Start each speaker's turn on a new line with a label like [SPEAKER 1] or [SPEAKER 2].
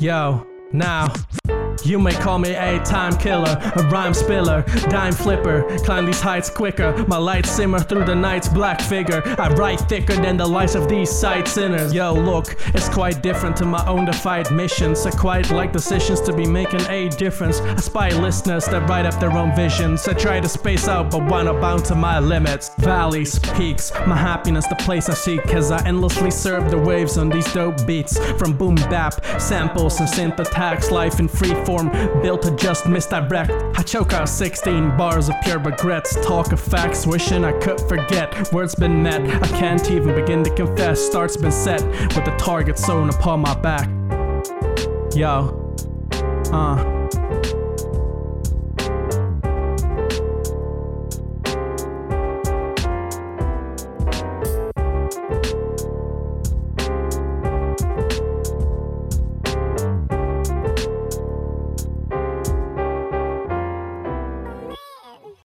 [SPEAKER 1] Yo, now. You may call me a time killer, a rhyme spiller, dime flipper. Climb these heights quicker. My lights simmer through the night's black figure. I write thicker than the lies of these sight sinners. Yo, look, it's quite different to my own defied missions. I quite like decisions to be making a difference. I spy listeners that write up their own visions. I try to space out, but wanna bound to my limits. Valleys, peaks, my happiness, the place I seek. Cause I endlessly serve the waves on these dope beats. From boom bap, samples, and synth attacks, life in free form, built to just misdirect. I choke out 16 bars of pure regrets, talk of facts, wishing I could forget. Words been met, I can't even begin to confess. Starts been set with the target sewn upon my back. Yo, uh.